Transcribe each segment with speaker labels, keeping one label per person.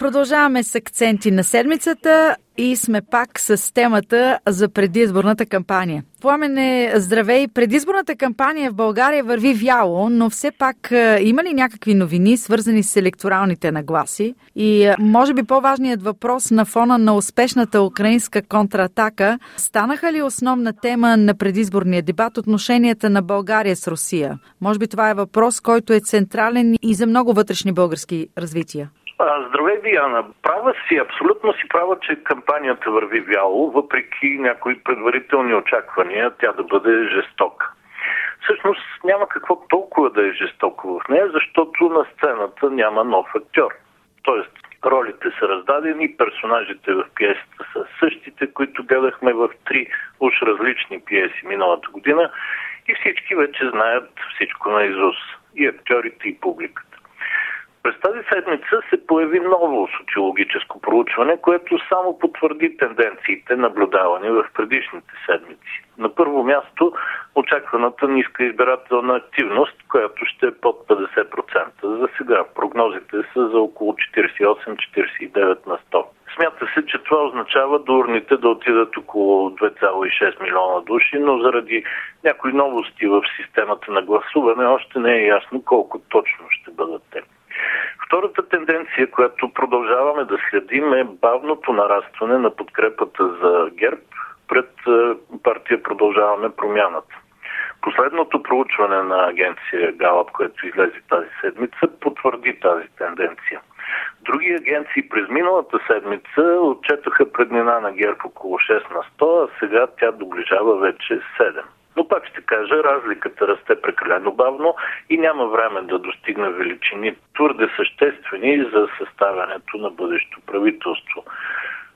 Speaker 1: Продължаваме с акценти на седмицата и сме пак с темата за предизборната кампания. Пламене, здравей! Предизборната кампания в България върви вяло, но все пак е, има ли някакви новини, свързани с електоралните нагласи? И е, може би по-важният въпрос на фона на успешната украинска контратака станаха ли основна тема на предизборния дебат отношенията на България с Русия? Може би това е въпрос, който е централен и за много вътрешни български развития.
Speaker 2: Здравей, Диана. Права си, абсолютно си права, че кампанията върви вяло, въпреки някои предварителни очаквания тя да бъде жестока. Всъщност няма какво толкова да е жестоко в нея, защото на сцената няма нов актьор. Тоест, ролите са раздадени, персонажите в пиесата са същите, които гледахме в три уж различни пиеси миналата година и всички вече знаят всичко на Изус. И актьорите, и публиката. Седмица се появи ново социологическо проучване, което само потвърди тенденциите, наблюдавани в предишните седмици. На първо място очакваната ниска избирателна активност, която ще е под 50%. За сега прогнозите са за около 48-49 на 100. Смята се, че това означава до урните да отидат около 2,6 милиона души, но заради някои новости в системата на гласуване още не е ясно колко точно ще бъдат те. Втората тенденция, която продължаваме да следим е бавното нарастване на подкрепата за ГЕРБ пред е, партия Продължаваме промяната. Последното проучване на агенция Галап, което излезе тази седмица, потвърди тази тенденция. Други агенции през миналата седмица отчетоха преднина на ГЕРБ около 6 на 100, а сега тя доближава вече 7. Но пак ще кажа, разликата расте прекалено бавно и няма време да достигне величини твърде съществени за съставянето на бъдещо правителство.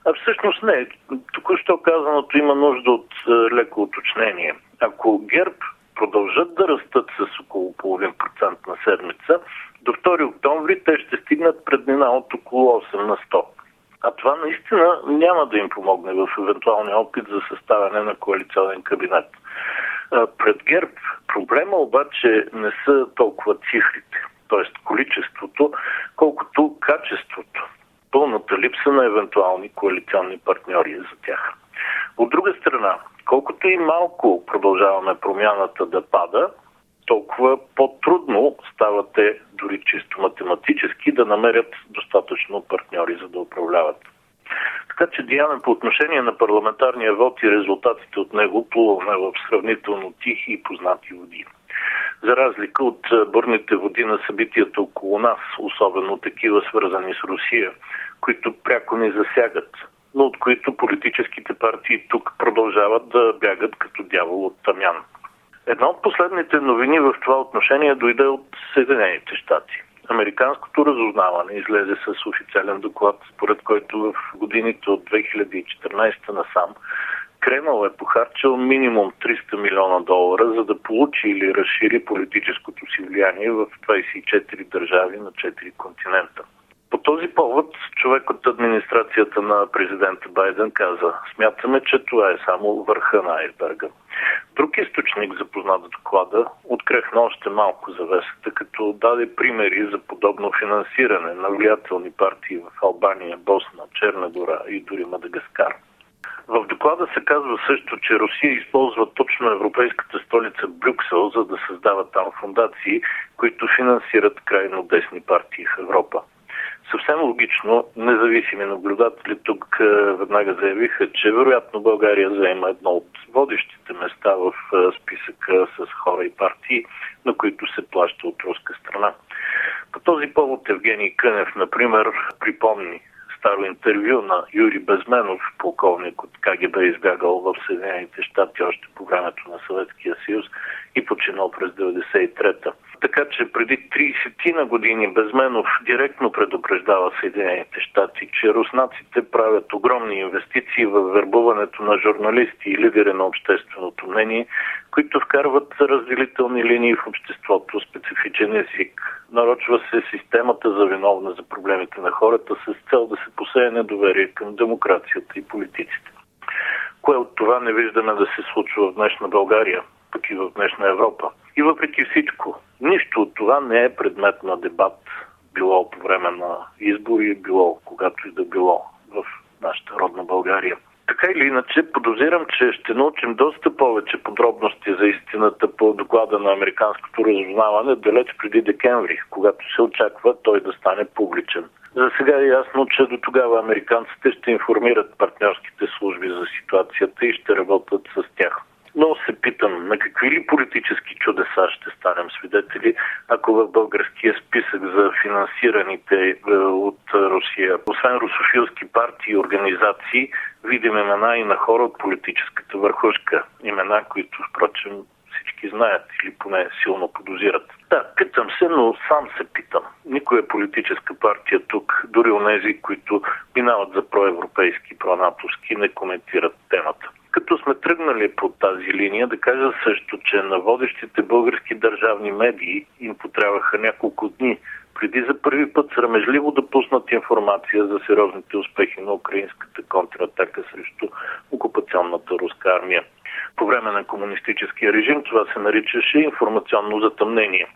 Speaker 2: А всъщност не. Току-що казаното има нужда от е, леко уточнение. Ако ГЕРБ продължат да растат с около половин процент на седмица, до 2 октомври те ще стигнат преднина от около 8 на 100. А това наистина няма да им помогне в евентуалния опит за съставяне на коалиционен кабинет. Пред ГЕРБ проблема обаче не са толкова цифрите, т.е. количеството, колкото качеството, пълната липса на евентуални коалиционни партньори за тях. От друга страна, колкото и малко продължаваме промяната да пада, толкова по-трудно ставате дори чисто математически да намерят достатъчно партньори за да управляват. Така че, Диана, по отношение на парламентарния вод и резултатите от него плуваме в сравнително тихи и познати води. За разлика от бърните води на събитията около нас, особено такива свързани с Русия, които пряко ни засягат, но от които политическите партии тук продължават да бягат като дявол от тамян. Една от последните новини в това отношение дойде от Съединените щати. Американското разузнаване излезе с официален доклад, според който в годините от 2014 насам Кремъл е похарчил минимум 300 милиона долара, за да получи или разшири политическото си влияние в 24 държави на 4 континента. По този повод човек от администрацията на президента Байден каза, смятаме, че това е само върха на айсберга. Друг източник, запознат с доклада, открехна още малко завесата, като даде примери за подобно финансиране на влиятелни партии в Албания, Босна, Черна гора и дори Мадагаскар. В доклада се казва също, че Русия използва точно европейската столица Брюксел, за да създава там фундации, които финансират крайно десни партии в Европа. Съвсем логично, независими наблюдатели тук е, веднага заявиха, че вероятно България заема едно от водещите места в е, списъка с хора и партии, на които се плаща от руска страна. По този повод Евгений Кънев, например, припомни старо интервю на Юрий Безменов, полковник от КГБ, избягал в Съединените щати още по времето на Съветския съюз и починал през 93-та. Така че преди 30 на години Безменов директно предупреждава Съединените щати, че руснаците правят огромни инвестиции в вербуването на журналисти и лидери на общественото мнение, които вкарват разделителни линии в обществото, специфичен език. Нарочва се системата за виновна за проблемите на хората с цел да се посее недоверие към демокрацията и политиците. Кое от това не виждаме да се случва в днешна България? пък и в днешна Европа. И въпреки всичко, нищо от това не е предмет на дебат, било по време на избори, било когато и да било в нашата родна България. Така или иначе, подозирам, че ще научим доста повече подробности за истината по доклада на Американското разузнаване далеч преди декември, когато се очаква той да стане публичен. За сега е ясно, че до тогава американците ще информират партньорските служби за ситуацията и ще работят с тях. Но се питам, на какви ли политически чудеса ще станем свидетели, ако в българския списък за финансираните е, от Русия, освен русофилски партии и организации, видим имена и на хора от политическата върхушка. Имена, които, впрочем, всички знаят или поне силно подозират. Да, питам се, но сам се питам. Никоя политическа партия тук, дори онези, които минават за проевропейски, пронатовски, не коментират темата. Като сме тръгнали по тази линия, да кажа също, че на водещите български държавни медии им потребаха няколко дни преди за първи път срамежливо да пуснат информация за сериозните успехи на украинската контратака срещу окупационната руска армия. По време на комунистическия режим това се наричаше информационно затъмнение.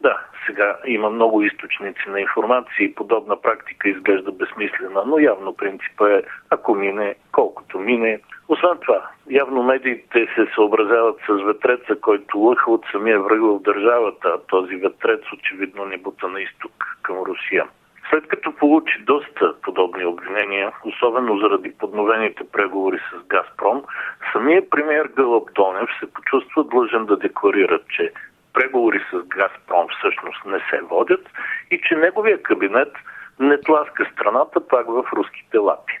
Speaker 2: Да, сега има много източници на информация и подобна практика изглежда безсмислена, но явно принципа е ако мине, колкото мине. Освен това, явно медиите се съобразяват с ветреца, който лъха от самия враг в държавата, а този ветрец очевидно не бута на изток към Русия. След като получи доста подобни обвинения, особено заради подновените преговори с Газпром, самия премьер Гълъб Донев се почувства длъжен да декларира, че преговори с Газпром всъщност не се водят и че неговия кабинет не тласка страната пак в руските лапи.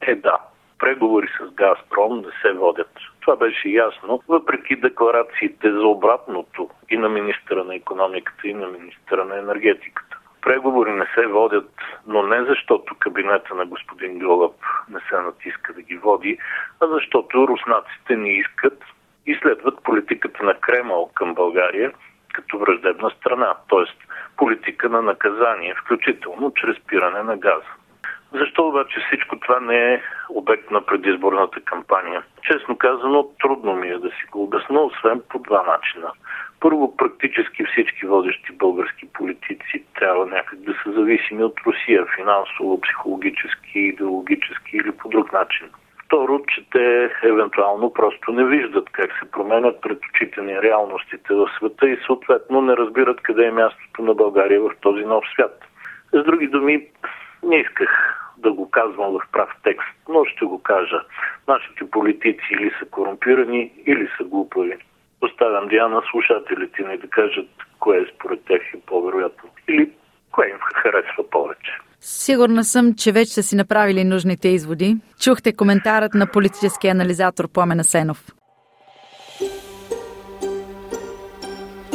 Speaker 2: Е да, преговори с Газпром не се водят. Това беше ясно, въпреки декларациите за обратното и на министра на економиката, и на министра на енергетиката. Преговори не се водят, но не защото кабинета на господин Гьолъп не се натиска да ги води, а защото руснаците не искат и следват политиката на Кремъл към България като враждебна страна, т.е. политика на наказание, включително чрез пиране на газа. Защо обаче всичко това не е обект на предизборната кампания? Честно казано, трудно ми е да си го обясна, освен по два начина. Първо, практически всички водещи български политици трябва някак да са зависими от Русия, финансово, психологически, идеологически или по друг начин. Второ, че те евентуално просто не виждат как се променят пред очите ни реалностите в света и съответно не разбират къде е мястото на България в този нов свят. С други думи, не исках да го казвам в прав текст, но ще го кажа. Нашите политици или са корумпирани, или са глупави. Оставям Диана слушателите ни да кажат кое според тях е по-вероятно. Или кое им харесва повече.
Speaker 1: Сигурна съм, че вече са си направили нужните изводи. Чухте коментарът на политическия анализатор Пламена Сенов.